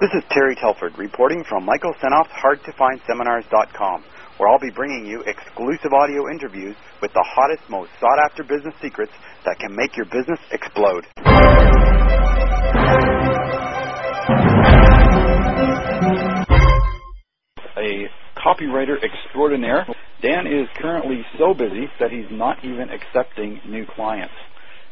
This is Terry Telford reporting from Michael Senoff's HardToFindSeminars.com, where I'll be bringing you exclusive audio interviews with the hottest, most sought after business secrets that can make your business explode. A copywriter extraordinaire. Dan is currently so busy that he's not even accepting new clients.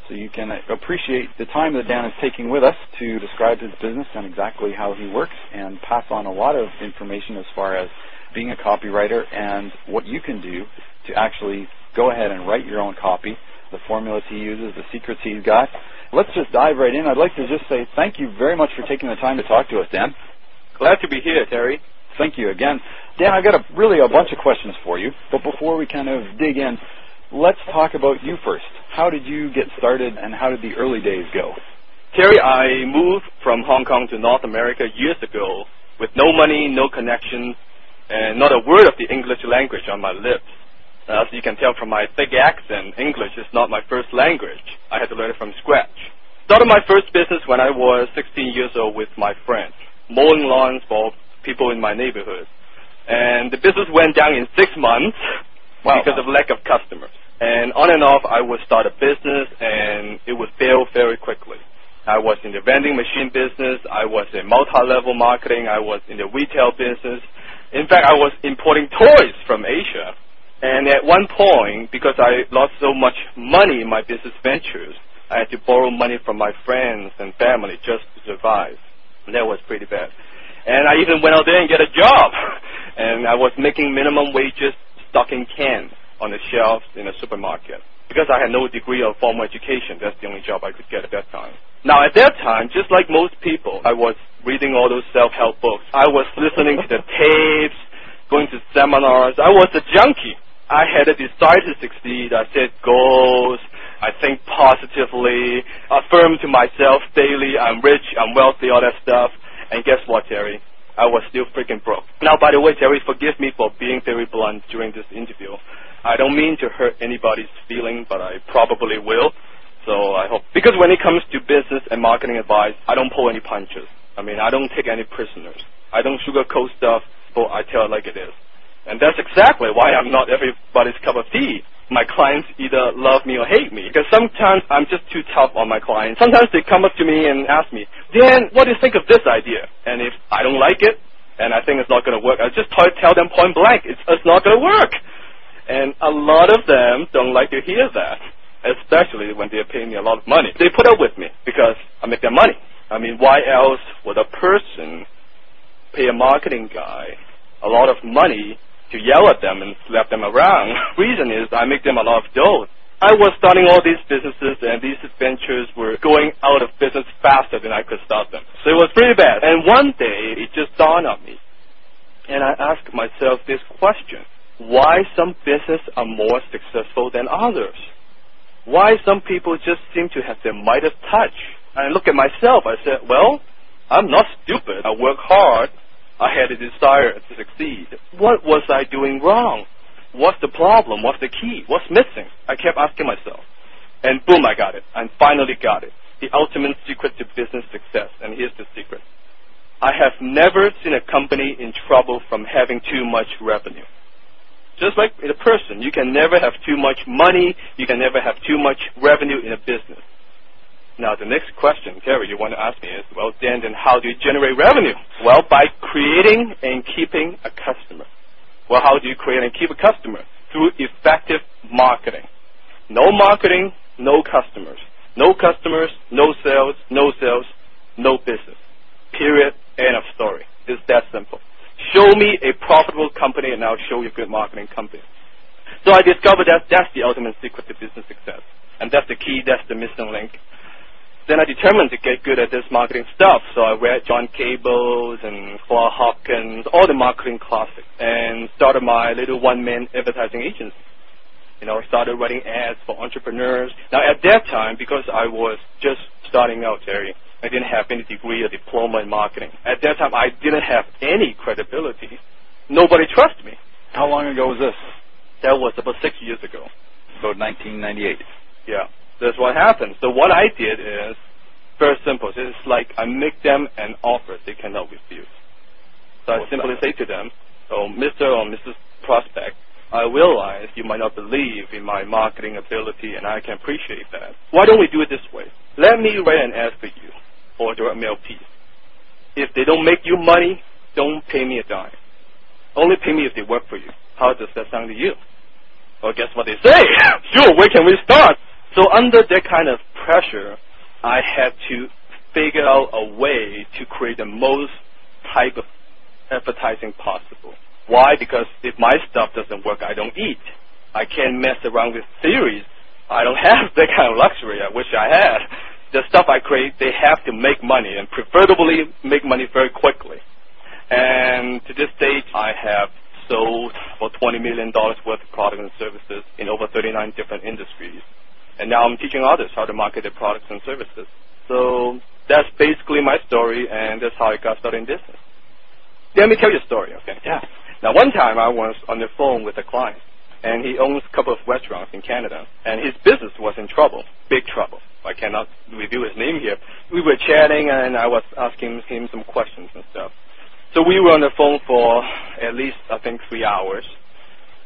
So you can appreciate the time that Dan is taking with us to describe his business and exactly how he works and pass on a lot of information as far as being a copywriter and what you can do to actually go ahead and write your own copy, the formulas he uses, the secrets he's got. Let's just dive right in. I'd like to just say thank you very much for taking the time to talk to us, Dan. Glad to be here, Terry. Thank you again. Dan, I've got a, really a bunch of questions for you, but before we kind of dig in, let's talk about you first. How did you get started and how did the early days go? Terry, I moved from Hong Kong to North America years ago with no money, no connections, and not a word of the English language on my lips. As you can tell from my thick accent, English is not my first language. I had to learn it from scratch. Started my first business when I was 16 years old with my friends, mowing lawns for people in my neighborhood. And the business went down in six months wow. because of lack of customers. And on and off, I would start a business, and it would fail very quickly. I was in the vending machine business. I was in multi-level marketing. I was in the retail business. In fact, I was importing toys from Asia. And at one point, because I lost so much money in my business ventures, I had to borrow money from my friends and family just to survive. And that was pretty bad. And I even went out there and get a job. And I was making minimum wages stocking cans on the shelves in a supermarket. Because I had no degree of formal education, that's the only job I could get at that time. Now, at that time, just like most people, I was reading all those self-help books. I was listening to the tapes, going to seminars. I was a junkie. I had a desire to succeed. I set goals. I think positively, affirm to myself daily, I'm rich, I'm wealthy, all that stuff. And guess what, Terry? I was still freaking broke. Now, by the way, Terry, forgive me for being very blunt during this interview. I don't mean to hurt anybody's feeling, but I probably will. So I hope because when it comes to business and marketing advice, I don't pull any punches. I mean, I don't take any prisoners. I don't sugarcoat stuff, but I tell it like it is. And that's exactly why I'm not everybody's cup of tea. My clients either love me or hate me because sometimes I'm just too tough on my clients. Sometimes they come up to me and ask me, Dan, what do you think of this idea? And if I don't like it and I think it's not going to work, I just tell them point blank, it's, it's not going to work. And a lot of them don't like to hear that, especially when they're paying me a lot of money. They put up with me because I make them money. I mean, why else would a person pay a marketing guy a lot of money to yell at them and slap them around? Reason is I make them a lot of dough. I was starting all these businesses and these ventures were going out of business faster than I could start them. So it was pretty bad. And one day it just dawned on me. And I asked myself this question why some businesses are more successful than others. Why some people just seem to have the Midas touch. I look at myself, I said, well, I'm not stupid. I work hard. I had a desire to succeed. What was I doing wrong? What's the problem? What's the key? What's missing? I kept asking myself. And boom, I got it. I finally got it. The ultimate secret to business success. And here's the secret. I have never seen a company in trouble from having too much revenue. Just like in a person, you can never have too much money, you can never have too much revenue in a business. Now, the next question, Terry, you want to ask me is, well, Dan, then how do you generate revenue? Well, by creating and keeping a customer. Well, how do you create and keep a customer? through effective marketing. No marketing, no customers. No customers, no sales, no sales, no business. Period. End of story. It's that simple. Show me a profitable company and I'll show you a good marketing company. So I discovered that that's the ultimate secret to business success. And that's the key, that's the missing link. Then I determined to get good at this marketing stuff. So I read John Caples and Claude Hopkins, all the marketing classics, and started my little one-man advertising agency. You know, started writing ads for entrepreneurs. Now at that time, because I was just starting out, Terry, I didn't have any degree or diploma in marketing. At that time, I didn't have any credibility. Nobody trusted me. How long ago was this? That was about six years ago. About 1998. Yeah, that's what happened. So what I did is very simple. It's like I make them an offer they cannot refuse. So What's I simply that? say to them, "Oh, Mr. or Mrs. Prospect, I realize you might not believe in my marketing ability, and I can appreciate that. Why don't we do it this way? Let me write an ad for you, or direct mail piece. If they don't make you money, don't pay me a dime. Only pay me if they work for you. How does that sound to you? Well, guess what they say? sure, where can we start? So under that kind of pressure, I had to figure out a way to create the most type of advertising possible. Why? Because if my stuff doesn't work, I don't eat. I can't mess around with theories. I don't have that kind of luxury. I wish I had. The stuff I create, they have to make money, and preferably make money very quickly. And to this date, I have sold about $20 million worth of products and services in over 39 different industries. And now I'm teaching others how to market their products and services. So that's basically my story, and that's how I got started in business. Let me tell you a story, okay? Yeah. Now, one time I was on the phone with a client, and he owns a couple of restaurants in Canada, and his business was in trouble, big trouble. I cannot reveal his name here. We were chatting, and I was asking him some questions and stuff. So we were on the phone for at least, I think, three hours.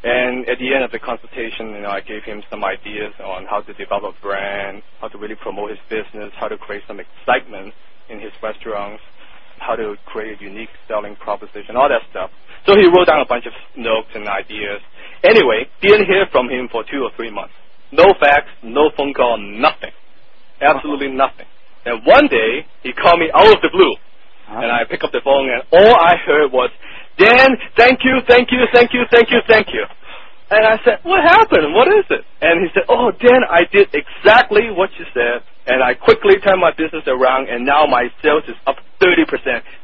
And at the end of the consultation, you know, I gave him some ideas on how to develop a brand, how to really promote his business, how to create some excitement in his restaurants, how to create a unique selling proposition, all that stuff. So he wrote down a bunch of notes and ideas. Anyway, didn't hear from him for two or three months. No fax, no phone call, nothing. Absolutely uh-huh. nothing. And one day, he called me out of the blue. Uh-huh. And I picked up the phone and all I heard was, Dan, thank you, thank you, thank you, thank you, thank you. And I said, what happened? What is it? And he said, oh, Dan, I did exactly what you said. And I quickly turned my business around, and now my sales is up 30%.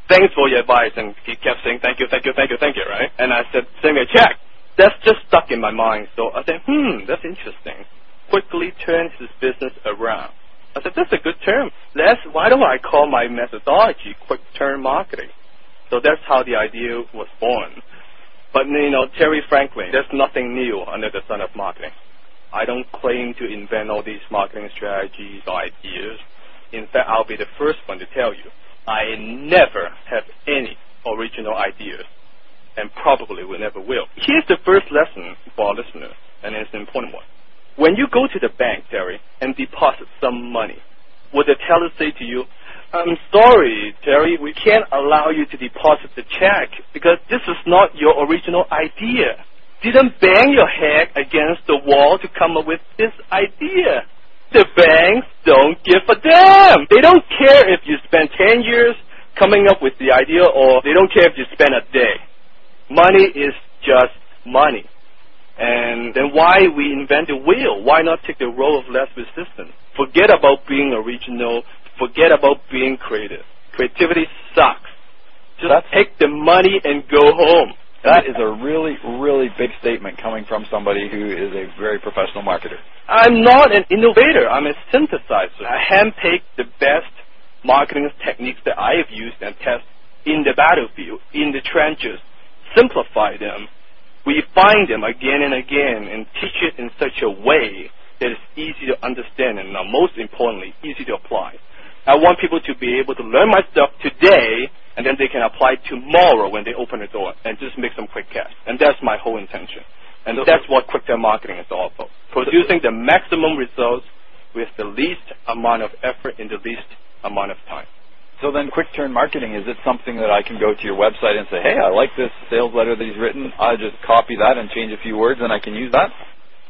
Thanks for your advice. And he kept saying, thank you, thank you, thank you, thank you, right? And I said, send me a check. That's just stuck in my mind. So I said, hmm, that's interesting. Quickly turned his business around. I said, that's a good term. Let's, why don't I call my methodology quick turn marketing? So that's how the idea was born. But, you know, Terry Franklin, there's nothing new under the sun of marketing. I don't claim to invent all these marketing strategies or ideas. In fact, I'll be the first one to tell you, I never have any original ideas, and probably will never will. Here's the first lesson for our listeners, and it's an important one. When you go to the bank, Terry, and deposit some money, will the teller say to you, I'm sorry, Terry, we can't allow you to deposit the check because this is not your original idea. Didn't bang your head against the wall to come up with this idea. The banks don't give a damn. They don't care if you spend 10 years coming up with the idea or they don't care if you spend a day. Money is just money. And then why we invent the wheel? Why not take the role of less resistance? Forget about being original. Forget about being creative. Creativity sucks. Just That's, take the money and go home. That is a really, really big statement coming from somebody who is a very professional marketer. I'm not an innovator. I'm a synthesizer. I handpick the best marketing techniques that I have used and test in the battlefield, in the trenches, simplify them, we find them again and again, and teach it in such a way that it's easy to understand and, uh, most importantly, easy to apply. I want people to be able to learn my stuff today, and then they can apply tomorrow when they open the door and just make some quick cash. And that's my whole intention. And that's what quick turn marketing is all about. Producing the maximum results with the least amount of effort in the least amount of time. So then, quick turn marketing is it something that I can go to your website and say, hey, I like this sales letter that he's written. I just copy that and change a few words, and I can use that.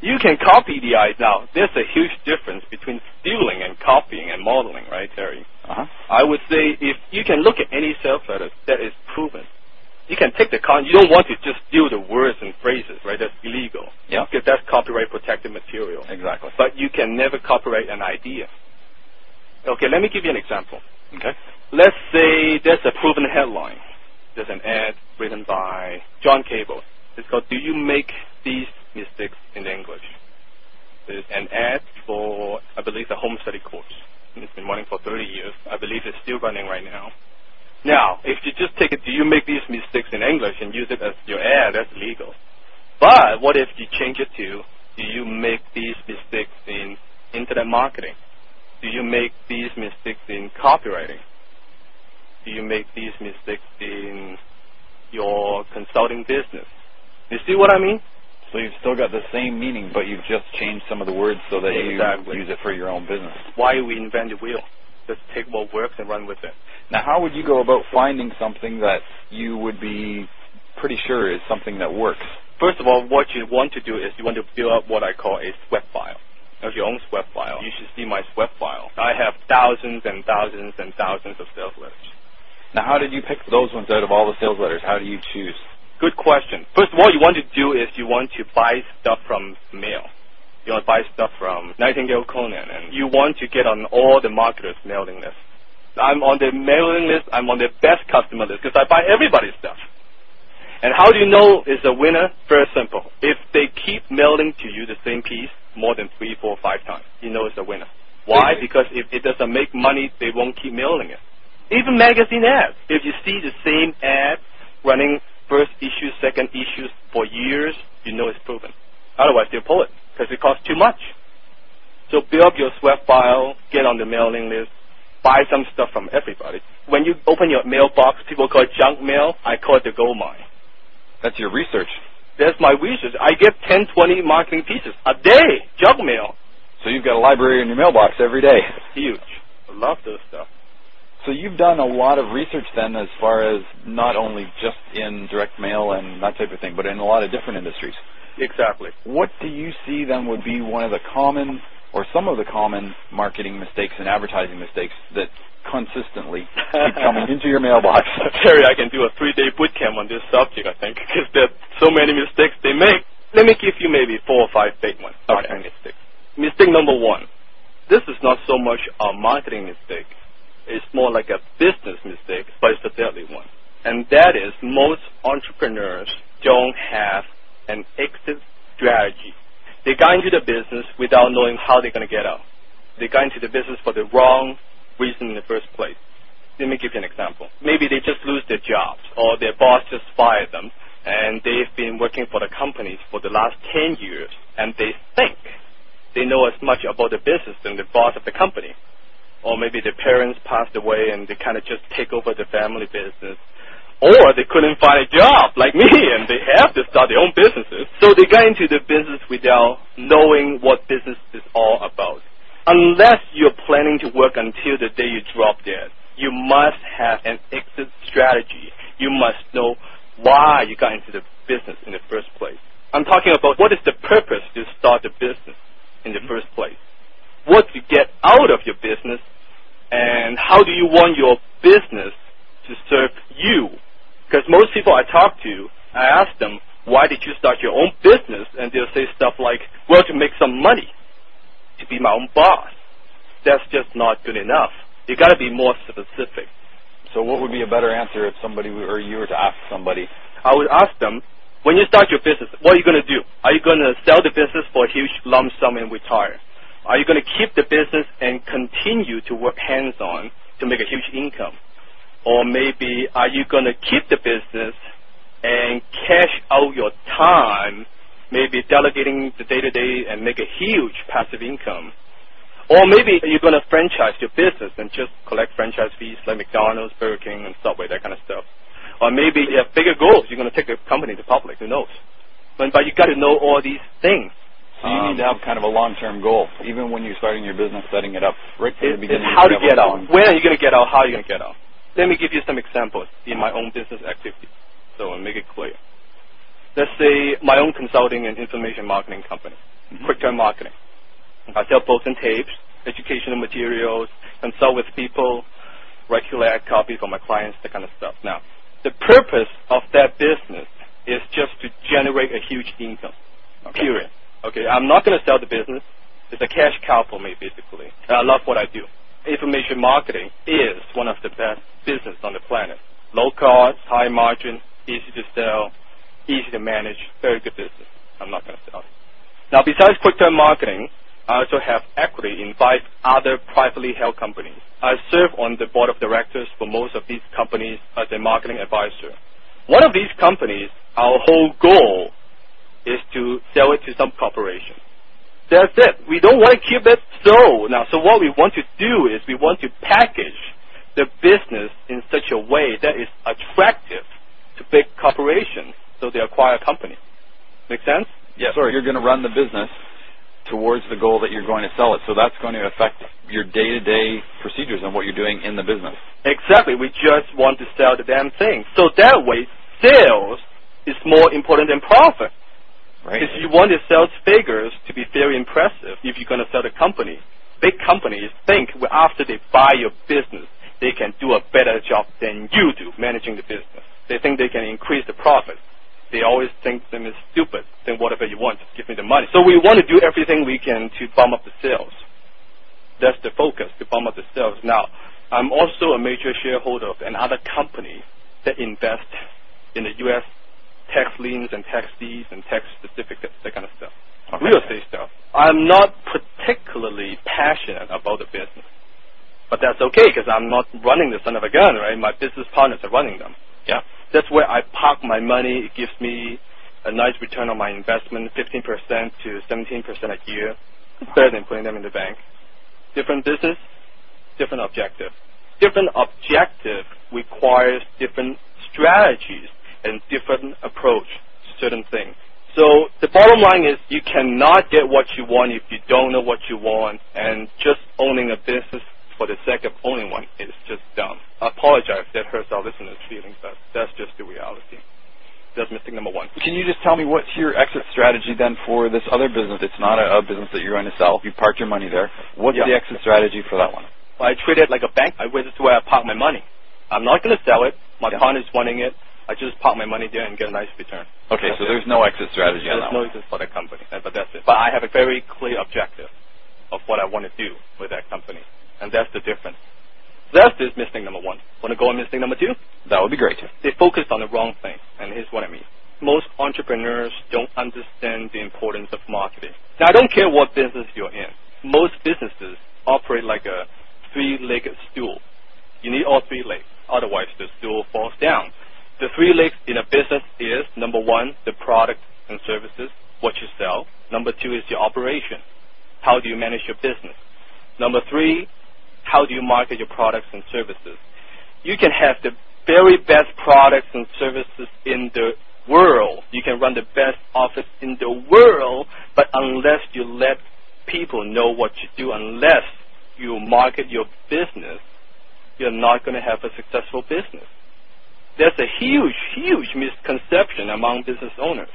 You can copy the idea. Now, there's a huge difference between stealing and copying and modeling, right, Terry? Uh-huh. I would say if you can look at any sales letter that is proven, you can take the con. You don't want to just steal the words and phrases, right? That's illegal. Yeah. Because that's copyright protected material. Exactly. But you can never copyright an idea. Okay, let me give you an example. Okay. Let's say there's a proven headline. There's an ad written by John Caples. It's called "Do you make these mistakes in English?" There's an ad for, I believe, the home study course. It's been running for 30 years. I believe it's still running right now. Now, if you just take it, do you make these mistakes in English and use it as your ad? That's legal. But what if you change it to, do you make these mistakes in internet marketing? Do you make these mistakes in copywriting? Do you make these mistakes in your consulting business? You see what I mean? So you've still got the same meaning, but you've just changed some of the words so that Exactly. you use it for your own business. Why we invent the wheel? Just take what works and run with it. Now, how would you go about finding something that you would be pretty sure is something that works? First of all, what you want to do is you want to build up what I call a sweat file. Of your own sweat file. You should see my sweat file. I have thousands and thousands and thousands of sales letters. Now, how did you pick those ones out of all the sales letters? How do you choose? Good question. First of all, you want to do is you want to buy stuff from mail. You want to buy stuff from Nightingale-Conant, and you want to get on all the marketers' mailing list. I'm on the mailing list. I'm on the best customer list because I buy everybody's stuff. And how do you know it's a winner? Very simple. If they keep mailing to you the same piece more than three, four, five times, you know it's a winner. Why? Because if it doesn't make money, they won't keep mailing it. Even magazine ads. If you see the same ad running first issue, second issues for years, you know it's proven. Otherwise, they'll pull it because it costs too much. So build up your sweat file, get on the mailing list, buy some stuff from everybody. When you open your mailbox, people call it junk mail. I call it the gold mine. That's your research. That's my research. I get 10, 20 marketing pieces a day, junk mail. So you've got a library in your mailbox every day. Huge. I love those stuff. So you've done a lot of research then as far as not only just in direct mail and that type of thing, but in a lot of different industries. Exactly. What do you see then would be one of the common or some of the common marketing mistakes and advertising mistakes that consistently keep coming into your mailbox? Terry, I can do a three-day boot camp on this subject, I think, because there are so many mistakes they make. Let me give you maybe four or five big ones. Okay. Mistakes. Mistake number one. This is not so much a marketing mistake. It's more like a business mistake, but it's a deadly one. And that is most entrepreneurs don't have an exit strategy. They got into the business without knowing how they're going to get out. They got into the business for the wrong reason in the first place. Let me give you an example. Maybe they just lose their jobs or their boss just fired them and they've been working for the companies for the last 10 years and they think they know as much about the business than the boss of the company. Or maybe their parents passed away and they kind of just take over the family business. Or they couldn't find a job like me and they have to start their own businesses. So they got into the business without knowing what business is all about. Unless you're planning to work until the day you drop dead, you must have an exit strategy. You must know why you got into the business in the first place. I'm talking about what is the purpose to start the business in the mm-hmm. first place. What do you get out of your business and how do you want your business to serve you? Because most people I talk to, I ask them, why did you start your own business? And they'll say stuff like, well, to make some money, to be my own boss. That's just not good enough. You gotta be more specific. So what would be a better answer if somebody or you were to ask somebody, I would ask them, when you start your business, what are you going to do? Are you going to sell the business for a huge lump sum and retire? Are you going to keep the business and continue to work hands-on to make a huge income? Or maybe are you going to keep the business and cash out your time, maybe delegating the day-to-day and make a huge passive income? Or maybe you're going to franchise your business and just collect franchise fees like McDonald's, Burger King, and Subway, that kind of stuff. Or maybe you have bigger goals. You're going to take the company to public. Who knows? But, you got to know all these things. So you Um, need to have kind of a long-term goal, even when you're starting your business, setting it up right from the beginning. It's how to get out. When are you going to get out? How are you going to get out? Let me give you some examples in my own business activity, so I'll make it clear. Let's say my own consulting and information marketing company, Mhm. Quick Turn Marketing. I sell books and tapes, educational materials, consult with people, regular ad copy for my clients, that kind of stuff. Now, the purpose of that business is just to generate a huge income. Okay. Period. Okay, I'm not going to sell the business. It's a cash cow for me, basically. I love what I do. Information marketing is one of the best business on the planet. Low cost, high margin, easy to sell, easy to manage, very good business. I'm not going to sell it. Now, besides quick turn marketing, I also have equity in five other privately held companies. I serve on the board of directors for most of these companies as a marketing advisor. One of these companies, our whole goal is to sell it to some corporation. That's it. We don't want to keep it so. Now, so what we want to do is we want to package the business in such a way that is attractive to big corporations so they acquire a company. Make sense? Yeah, so you're going to run the business towards the goal that you're going to sell it. So that's going to affect your day-to-day procedures and what you're doing in the business. Exactly. We just want to sell the damn thing. So that way, sales is more important than profit. Right. Because you want the sales figures to be very impressive if you're going to sell the company. Big companies think well, after they buy your business, they can do a better job than you do managing the business. They think they can increase the profit. They always think them is stupid. Then whatever you want, just give me the money. So we want to do everything we can to bump up the sales. That's the focus, to bump up the sales. Now, I'm also a major shareholder of another company that invests in the U.S. tax liens and tax deeds and tax certificates, that kind of stuff. Okay. Real estate stuff. I'm not particularly passionate about the business. But that's okay because I'm not running the son of a gun, right? My business partners are running them. Yeah. That's where I park my money. It gives me a nice return on my investment, 15% to 17% a year. It's better than putting them in the bank. Different business, different objective. Different objective requires different strategies and different approach to certain things. So the bottom line is you cannot get what you want if you don't know what you want and just owning a business for the sake of owning one is just dumb. I apologize if that hurts our listeners' feelings, but that's just the reality. That's mistake number one. Can you just tell me what's your exit strategy then for this other business? It's not a, a business that you're going to sell. You parked your money there. What's Yeah. the exit strategy for that one? Well, I treat it like a bank. I this is where I park my money. I'm not going to sell it. My Yeah. partner's running it. I just park my money there and get a nice return. Okay, so there's no exit strategy on There's no one. exit for that company, but that's it. But I have a very clear objective of what I want to do with that company, and that's the difference. That's this mistake number one. Want to go on mistake number two? That would be great. They focused on the wrong thing, and here's what I mean. Most entrepreneurs don't understand the importance of marketing. Now, I don't care what business you're in. Most businesses operate like a three-legged stool. You need all three legs, otherwise the stool falls down. The three legs in a business is number one, the product and services, what you sell. Number two is your operation. How do you manage your business? Number three, how do you market your products and services? You can have the very best products and services in the world. You can run the best office in the world, but unless you let people know what you do, unless you market your business, you're not going to have a successful business. There's a huge, huge misconception among business owners.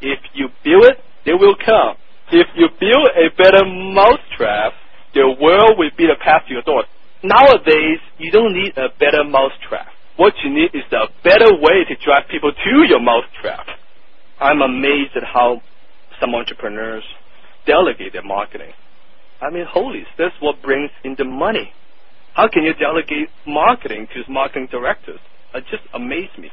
If you build it, they will come. If you build a better mousetrap, the world will be the path to your door. Nowadays, you don't need a better mousetrap. What you need is a better way to drive people to your mousetrap. I'm amazed at how some entrepreneurs delegate their marketing. I mean, holy, that's what brings in the money. How can you delegate marketing to marketing directors? It just amazed me.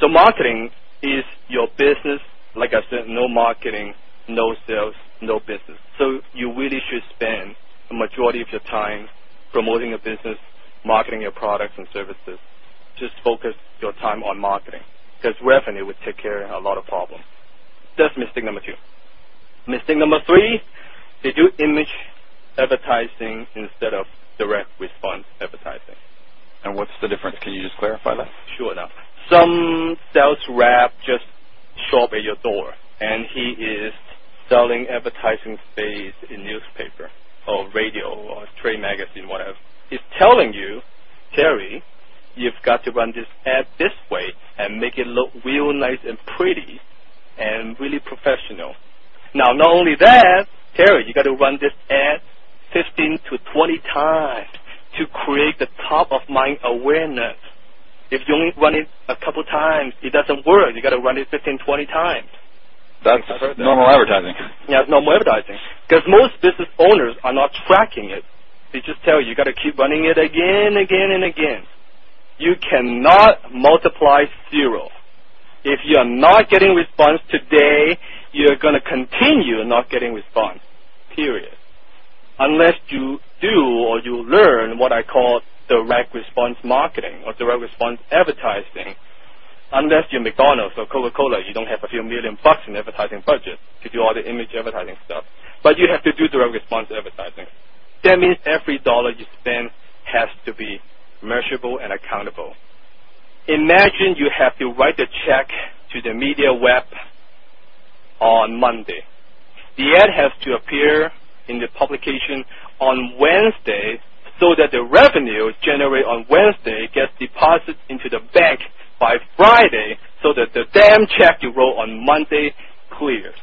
So marketing is your business. Like I said, no marketing, no sales, no business. So you really should spend the majority of your time promoting your business, marketing your products and services. Just focus your time on marketing because revenue would take care of a lot of problems. That's mistake number two. Mistake number three, they do image advertising instead of direct response advertising. And what's the difference? Can you just clarify that? Sure enough. Some sales rep just show up at your door and he is selling advertising space in newspaper or radio or trade magazine, whatever. It's telling you, Terry, you've got to run this ad this way and make it look real nice and pretty and really professional. Now, not only that, Terry, you got to run this ad 15 to 20 times to create the top of mind awareness. If you only run it a couple times, it doesn't work. You got to run it 15, 20 times. That's that. normal advertising. Yeah, it's normal advertising. Because most business owners are not tracking it. They just tell you, you got to keep running it again, again, and again. You cannot multiply zero. If you're not getting response today, you're going to continue not getting response. Period. Unless you do or you learn what I call direct response marketing or direct response advertising. Unless you're McDonald's or Coca-Cola, you don't have a few million bucks in advertising budget to do all the image advertising stuff. But you have to do direct response advertising. That means every dollar you spend has to be measurable and accountable. Imagine you have to write a check to the media web on Monday. The ad has to appear in the publication on Wednesday so that the revenue generated on Wednesday gets deposited into the bank by Friday so that the damn check you wrote on Monday clears.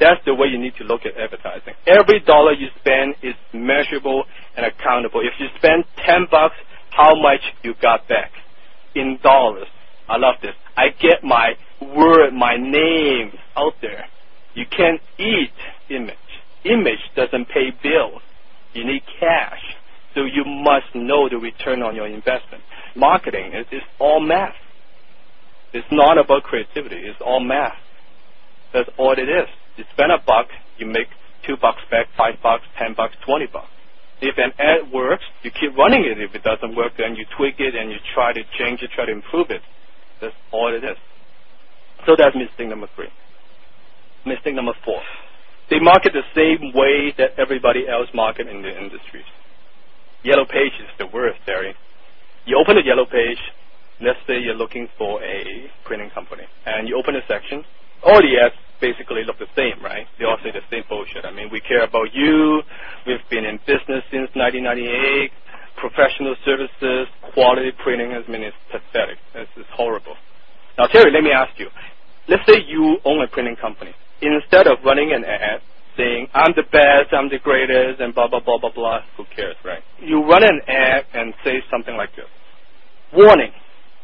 That's the way you need to look at advertising. Every dollar you spend is measurable and accountable. If you spend 10 bucks, how much you got back in dollars? I love this. I get my word, my name out there. You can't eat image. Image doesn't pay bills. You need cash. So you must know the return on your investment. Marketing is, is all math. It's not about creativity. It's all math. That's all it is. You spend a buck, you make two bucks back, five bucks, ten bucks, twenty bucks. If an ad works, you keep running it. If it doesn't work, then you tweak it and you try to change it, try to improve it. That's all it is. So that's mistake number three. Mistake number four. They market the same way that everybody else market in the industries. Yellow page is the worst, Terry. You open the yellow page, let's say you're looking for a printing company, and you open a section, all the ads basically look the same, right? They all say the same bullshit. I mean, we care about you, we've been in business since 1998, professional services, quality printing, I mean, it's pathetic. It's, it's horrible. Now, Terry, let me ask you. Let's say you own a printing company. Instead of running an ad saying, I'm the best, I'm the greatest, and blah, blah, blah, blah, blah, who cares, right? You run an ad and say something like this. Warning,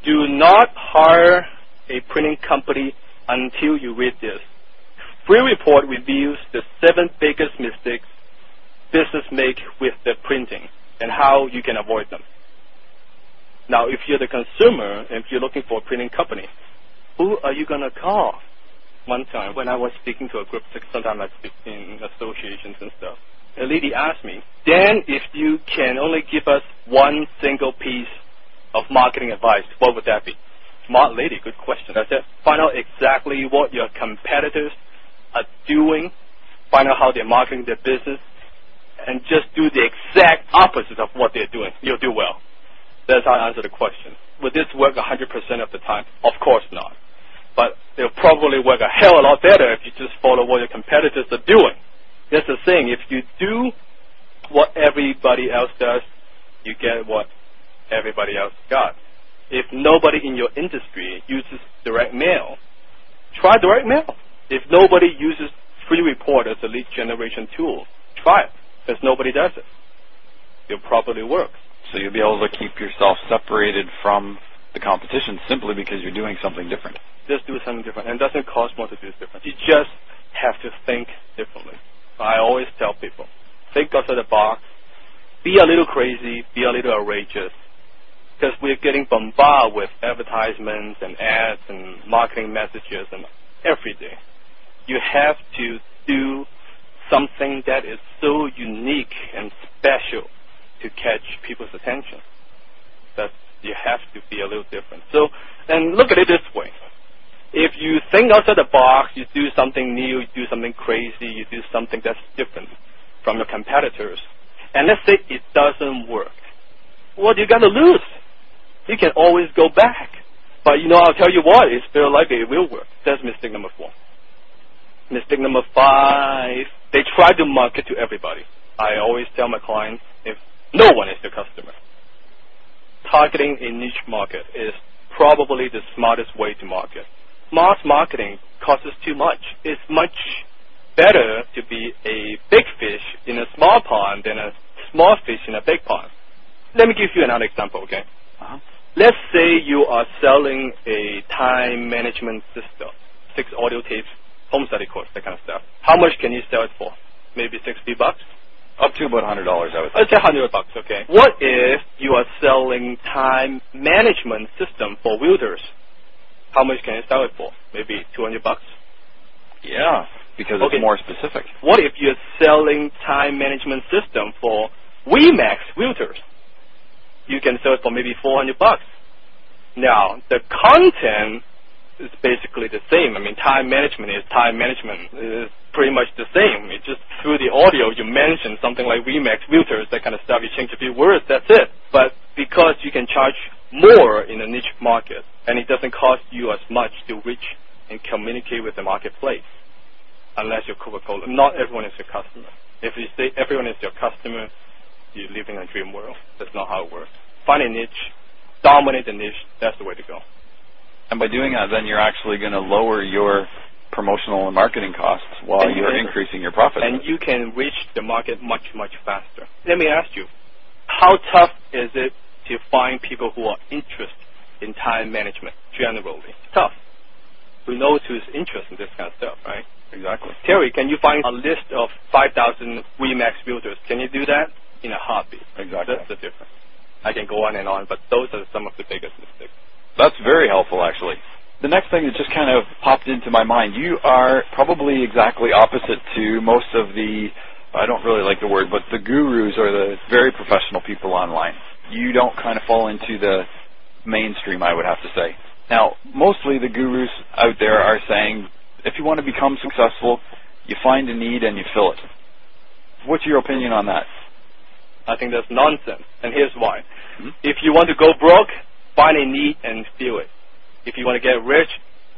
do not hire a printing company until you read this. Free report reviews the seven biggest mistakes business make with their printing and how you can avoid them. Now, if you're the consumer and if you're looking for a printing company, who are you going to call? One time when I was speaking to a group, sometimes I speak in associations and stuff, a lady asked me, Dan, if you can only give us one single piece of marketing advice, what would that be? Smart lady, good question. I said, find out exactly what your competitors are doing, find out how they're marketing their business, and just do the exact opposite of what they're doing. You'll do well. That's how I answer the question. Would this work 100% of the time? Of course not. But it'll probably work a hell of a lot better if you just follow what your competitors are doing. That's the thing. If you do what everybody else does, you get what everybody else got. If nobody in your industry uses direct mail, try direct mail. If nobody uses free report as a lead generation tool, try it because nobody does it. It probably works. So you'll be able to keep yourself separated from the competition simply because you're doing something different. Just do something different, and it doesn't cost more to do different. You just have to think differently. I always tell people, think outside the box, be a little crazy, be a little outrageous, because we're getting bombarded with advertisements and ads and marketing messages and every day. You have to do something that is so unique and special to catch people's attention. That you have to be a little different. So, and look at it this way. If you think outside the box, you do something new, you do something crazy, you do something that's different from your competitors, and let's say it doesn't work. What you got to lose? You can always go back. But you know, I'll tell you what, it's very likely it will work. That's mistake number four. Mistake number five, they try to market to everybody. I always tell my clients if no one is your customer, targeting a niche market is probably the smartest way to market. Mass marketing costs too much. It's much better to be a big fish in a small pond than a small fish in a big pond. Let me give you another example, okay? Uh-huh. Let's say you are selling a time management system, six audio tapes, home study course, that kind of stuff. How much can you sell it for? Maybe 60 bucks? Up to about $100, I would say. Let's say 100 bucks, okay. What if you are selling time management system for wielders? How much can you sell it for? Maybe 200 bucks? Yeah, because Okay. it's more specific. What if you're selling time management system for Remax wielders? You can sell it for maybe 400 bucks. Now, the content is basically the same. I mean, time management is time management. It's pretty much the same. It's just through the audio, you mention something like Remax filters, that kind of stuff. You change a few words, that's it. But because you can charge more in a niche market, and it doesn't cost you as much to reach and communicate with the marketplace, unless you're Coca-Cola. Not everyone is your customer. If you say everyone is your customer, you live in a dream world. That's not how it works. Find a niche, dominate the niche. That's the way to go. And by doing that, then you're actually going to lower your promotional and marketing costs while And you you're increasing your profit. and you can reach the market much, much faster. Let me ask you, how tough is it to find people who are interested in time management generally? Tough. Who knows who's interested in this kind of stuff, right? exactly. Terry, can you find a list of 5,000 Remax builders? Can you do that? In a heartbeat. Exactly. That's the difference. I can go on and on, but those are some of the biggest mistakes. That's very helpful, actually. The next thing that just kind of popped into my mind, you are probably exactly opposite to most of the, I don't really like the word, but the gurus or the very professional people online. You don't kind of fall into the mainstream, I would have to say. Now, mostly the gurus out there are saying, if you want to become successful, you find a need and you fill it. What's your opinion on that? I think that's nonsense, and here's why. Mhm. If you want to go broke, find a need and fill it. If you want to get rich,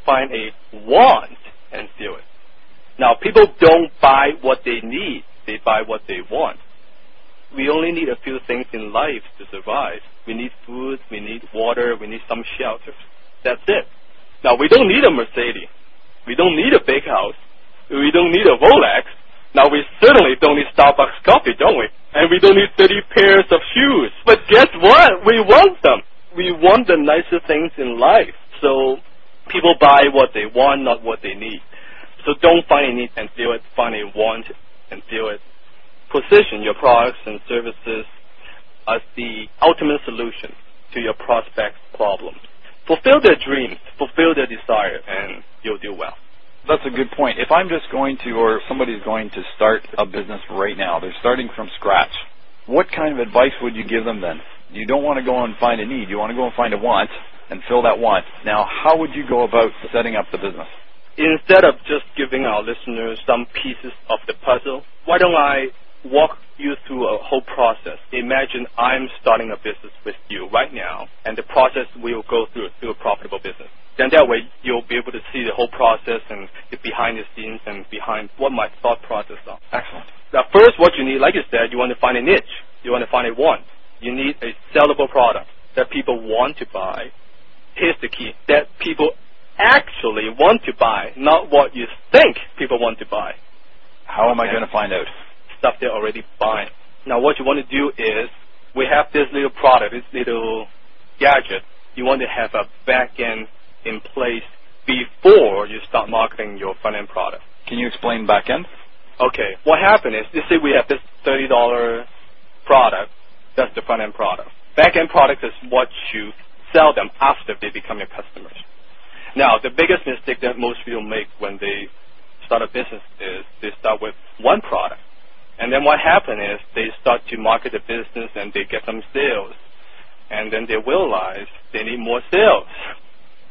find a want and steal it. Now, people don't buy what they need, they buy what they want. We only need a few things in life to survive. We need food, we need water, we need some shelter. That's it. Now, we don't need a Mercedes. We don't need a big house. We don't need a Rolex. Now, we certainly don't need Starbucks coffee, don't we? And we don't need 30 pairs of shoes. But guess what? We want them. We want the nicer things in life. So people buy what they want, not what they need. So don't find a need and feel it. Find a want and feel it. Position your products and services as the ultimate solution to your prospects' problems. Fulfill their dreams, fulfill their desire, and you'll do well. That's a good point. If I'm just going to, or somebody's going to start a business right now, they're starting from scratch, what kind of advice would you give them then? You don't want to go and find a need. You want to go and find a want and fill that want. Now, how would you go about setting up the business? Instead of just giving our listeners some pieces of the puzzle, why don't I walk you through a whole process? Imagine I'm starting a business with you right now, and the process we'll go through through a profitable business. Then that way you'll be able to see the whole process and the behind the scenes and behind what my thought process are. Excellent. Now, first, what you need, like you said, you want to find a niche. You want to find a want. You need a sellable product that people want to buy. Here's the key: that people actually want to buy, not what you think people want to buy. How am I going to find out? Stuff they're already buying. Now, what you want to do is, we have this little product, this little gadget. You want to have a back end in place before you start marketing your front end product. Can you explain back end? Okay, what happened is, let's say we have this $30 product, that's the front end product. Back end product is what you sell them after they become your customers. Now, the biggest mistake that most people make when they start a business is they start with one product. And then what happens is they start to market the business and they get some sales. And then they realize they need more sales.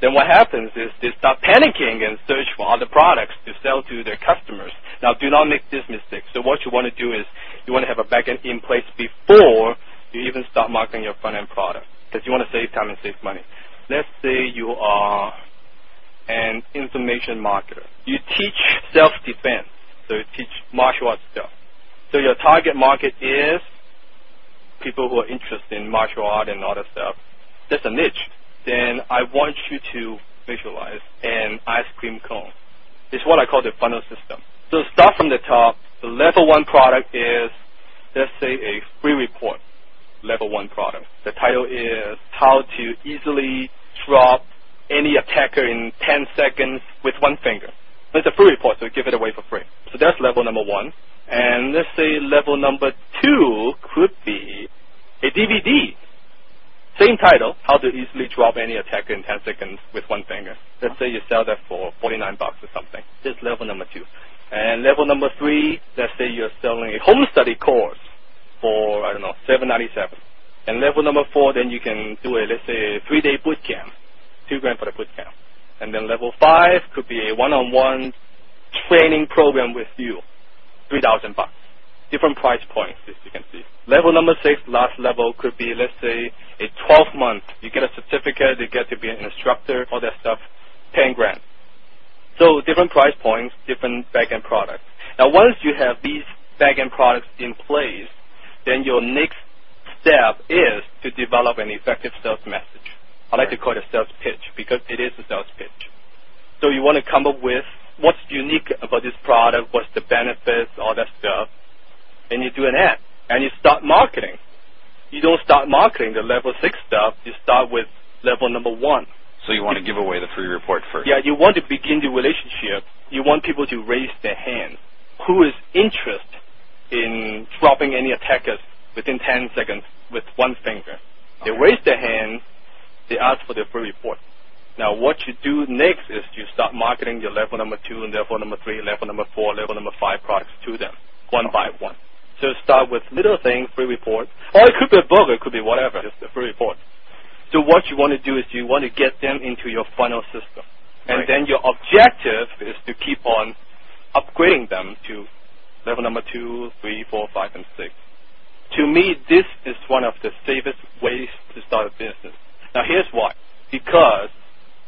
Then what happens is they start panicking and search for other products to sell to their customers. Now, do not make this mistake. So what you want to do is you want to have a backend in place before you even start marketing your front end product because you want to save time and save money. Let's say you are an information marketer. You teach self-defense, so you teach martial arts stuff. So your target market is people who are interested in martial art and all that stuff. That's a niche. Then I want you to visualize an ice cream cone. It's what I call the funnel system. So start from the top. The level one product is, let's say, a free report. Level one product. The title is How to Easily Drop Any Attacker in 10 Seconds with One Finger. It's a free report, so give it away for free. So that's level number one. And let's say level number two could be a DVD. Same title, How to Easily Drop Any Attacker in 10 Seconds with One Finger. Let's say you sell that for 49 bucks or something. This is level number two. And level number three, let's say you're selling a home study course for, I don't know, 797. And level number four, then you can do a, let's say, three-day boot camp. Two grand for the boot camp. And then level five could be a one-on-one training program with you. 3,000 bucks. Different price points, as you can see. Level number six, last level, could be, let's say, a 12 month. You get a certificate, you get to be an instructor, all that stuff, 10 grand. So different price points, different back-end products. Now, once you have these back-end products in place, then your next step is to develop an effective sales message. I like to call it a sales pitch because it is a sales pitch. So you want to come up with what's unique about this product, what's the benefits, all that stuff, and you do an ad and you start marketing. You don't start marketing the level six stuff. You start with level number one. So you want to give away the free report first? Yeah, you want to begin the relationship. You want people to raise their hand. Who is interested in dropping any attackers within 10 seconds with one finger? They raise their hand. They ask for the free report. Now, what you do next is you start marketing your level number two, and level number three, level number four, level number five products to them, one by one. So start with little things, free report, or it could be a book, it could be whatever, just a free report. So what you want to do is you want to get them into your funnel system. And Right. then your objective is to keep on upgrading them to level number two, three, four, five, and six. To me, this is one of the safest ways to start a business. Now here's why. Because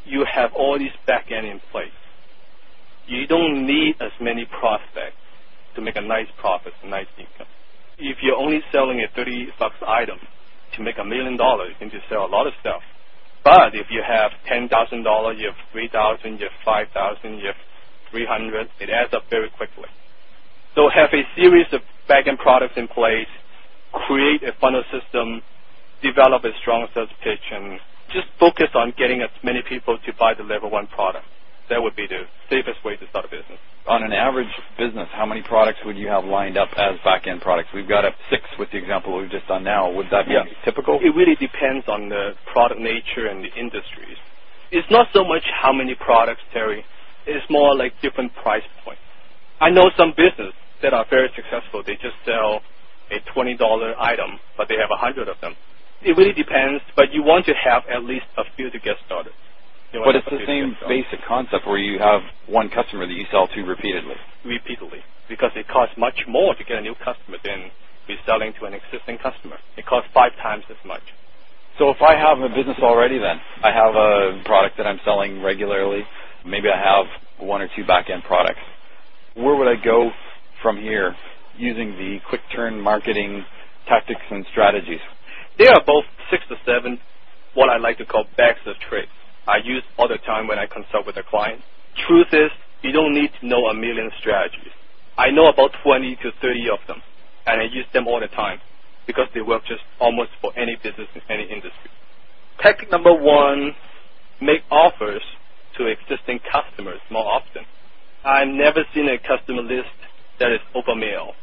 you have all these back end in place. You don't need as many prospects to make a nice profit, a nice income. If you're only selling a 30 bucks item to make a million dollars, you need to sell a lot of stuff. But if you have $10,000, you have 3,000, you have 5,000, you have 300, it adds up very quickly. So have a series of back-end products in place, create a funnel system, develop a strong sales pitch, and just focus on getting as many people to buy the level one product. That would be the safest way to start a business. On an average business, how many products would you have lined up as back-end products? We've got a six with the example we've just done now. Would that be Yeah. typical? It really depends on the product the industries. It's not so much how many products, Terry. It's more like different price points. I know some business that are very successful. They just sell a $20 item, but they have a hundred of them. It really depends, but you want to have at least a few to get started. You But it's the same basic concept where you have one customer that you sell to repeatedly. repeatedly because it costs much more to get a new customer than reselling to an existing customer. It costs five times as much. So if I have a business already then, I have a product that I'm selling regularly, maybe I have one or two back-end products. Where would I go from here using the quick turn marketing tactics and strategies? There are both six to seven, what I like to call bags of tricks. I use all the time when I consult with a client. Truth is, you don't need to know a million strategies. I know about 20 to 30 of them, and I use them all the time because they work just almost for any business in any industry. Tactic number one, make offers to existing customers more often. I've never seen a customer list that is open mail.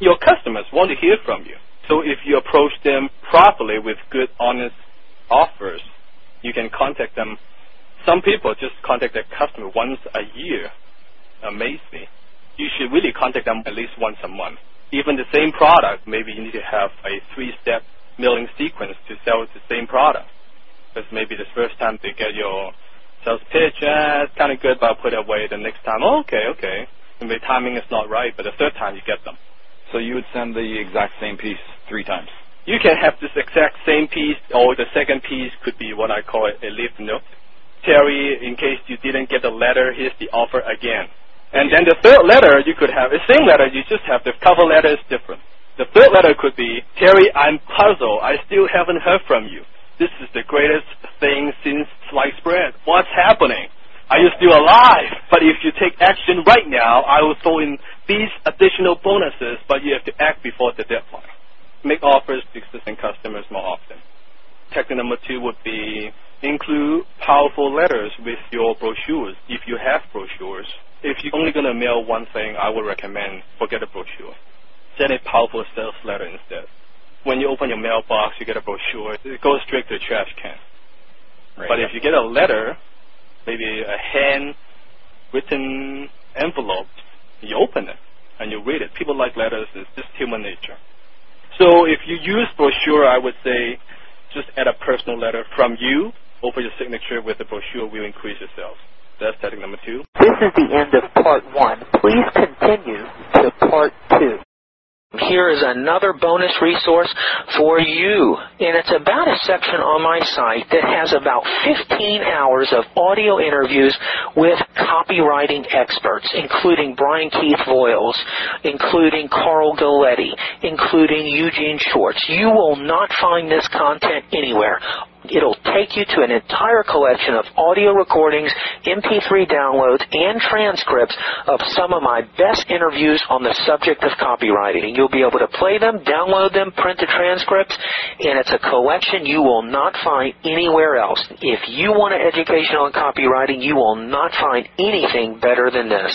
Your customers want to hear from you. So if you approach them properly with good, honest offers, you can contact them. Some people just contact their customer once a year. Amaze me. You should really contact them at least once a month. Even the same product, maybe you need to have a three-step mailing sequence to sell the same product. Because maybe the first time they get your sales pitch, eh, it's kind of good, but I'll put it away. The next time, oh, okay, okay. And the timing is not right, but the third time you get them. So you would send the exact same piece three times. You can have this exact same piece, or the second piece could be what I call a leaf note. Terry, in case you didn't get the letter, here's the offer again. And then the third letter you could have, the same letter, you just have the cover letter is different. The third letter could be, Terry, I'm puzzled. I still haven't heard from you. This is the greatest thing since sliced bread. What's happening? Are you still alive? But if you take action right now, I will throw in these additional bonuses, but you have to act before the deadline. Make offers to existing customers more often. Technique number two would be include powerful letters with your brochures if you have brochures. If you're only going to mail one thing, I would recommend forget a brochure. Send a powerful sales letter instead. When you open your mailbox, you get a brochure. It goes straight to the trash can. Right. But if you get a letter, maybe a hand-written envelope, you open it and you read it. People like letters. It's just human nature. So if you use brochure, I would say just add a personal letter from you over your signature with the brochure will increase your sales. That's technique number two. This is the end of part one. Please continue to part two. Here is another bonus resource for you. And it's about a section on my site that has about 15 hours of audio interviews with copywriting experts, including Brian Keith Voiles, including Carl Galletti, including Eugene Schwartz. You will not find this content anywhere. It'll take you to an entire collection of audio recordings, MP3 downloads, and transcripts of some of my best interviews on the subject of copywriting. And you'll be able to play them, download them, print the transcripts, and it's a collection you will not find anywhere else. If you want an education on copywriting, you will not find anything better than this.